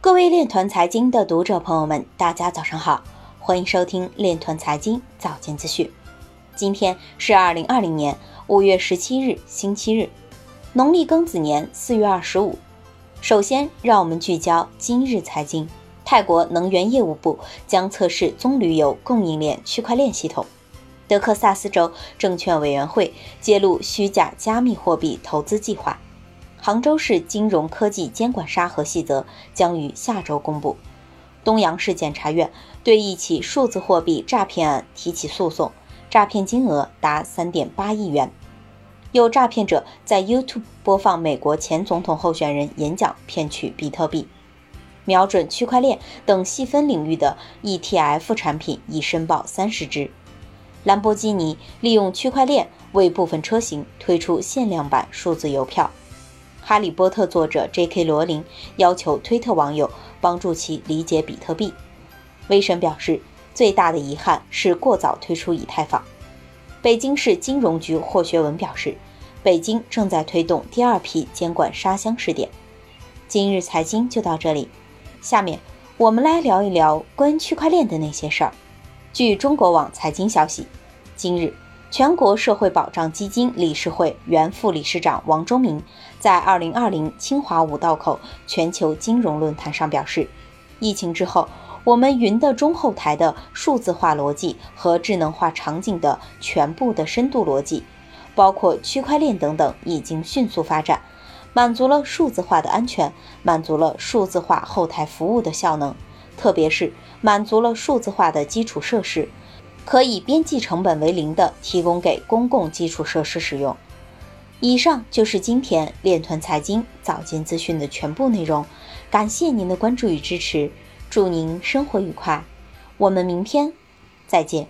各位链团财经的读者朋友们，大家早上好，欢迎收听链团财经早间资讯。今天是二零二零年五月十七日，星期日，农历庚子年四月二十五。首先，让我们聚焦今日财经。泰国能源业务部将测试棕榈油供应链区块链系统。德克萨斯州证券委员会揭露虚假加密货币投资计划。杭州市金融科技监管沙盒细则将于下周公布。东阳市检察院对一起数字货币诈骗案提起诉讼，诈骗金额达三点八亿元。有诈骗者在 YouTube 播放美国前总统候选人演讲，骗取比特币。瞄准区块链等细分领域的 ETF 产品已申报三十只。兰博基尼利用区块链为部分车型推出限量版数字邮票。哈利波特作者 J.K. 罗琳要求推特网友帮助其理解比特币。威神表示，最大的遗憾是过早推出以太坊。北京市金融局霍学文表示，北京正在推动第二批监管沙箱试点。今日财经就到这里，下面我们来聊一聊关于区块链的那些事儿。据中国网财经消息，今日。全国社会保障基金理事会原副理事长王忠明在二零二零清华五道口全球金融论坛上表示，疫情之后，我们云的中后台的数字化逻辑和智能化场景的全部的深度逻辑，包括区块链等等，已经迅速发展，满足了数字化的安全，满足了数字化后台服务的效能，特别是满足了数字化的基础设施。可以边际成本为零的提供给公共基础设施使用。以上就是今天链团财经早间资讯的全部内容，感谢您的关注与支持，祝您生活愉快，我们明天再见。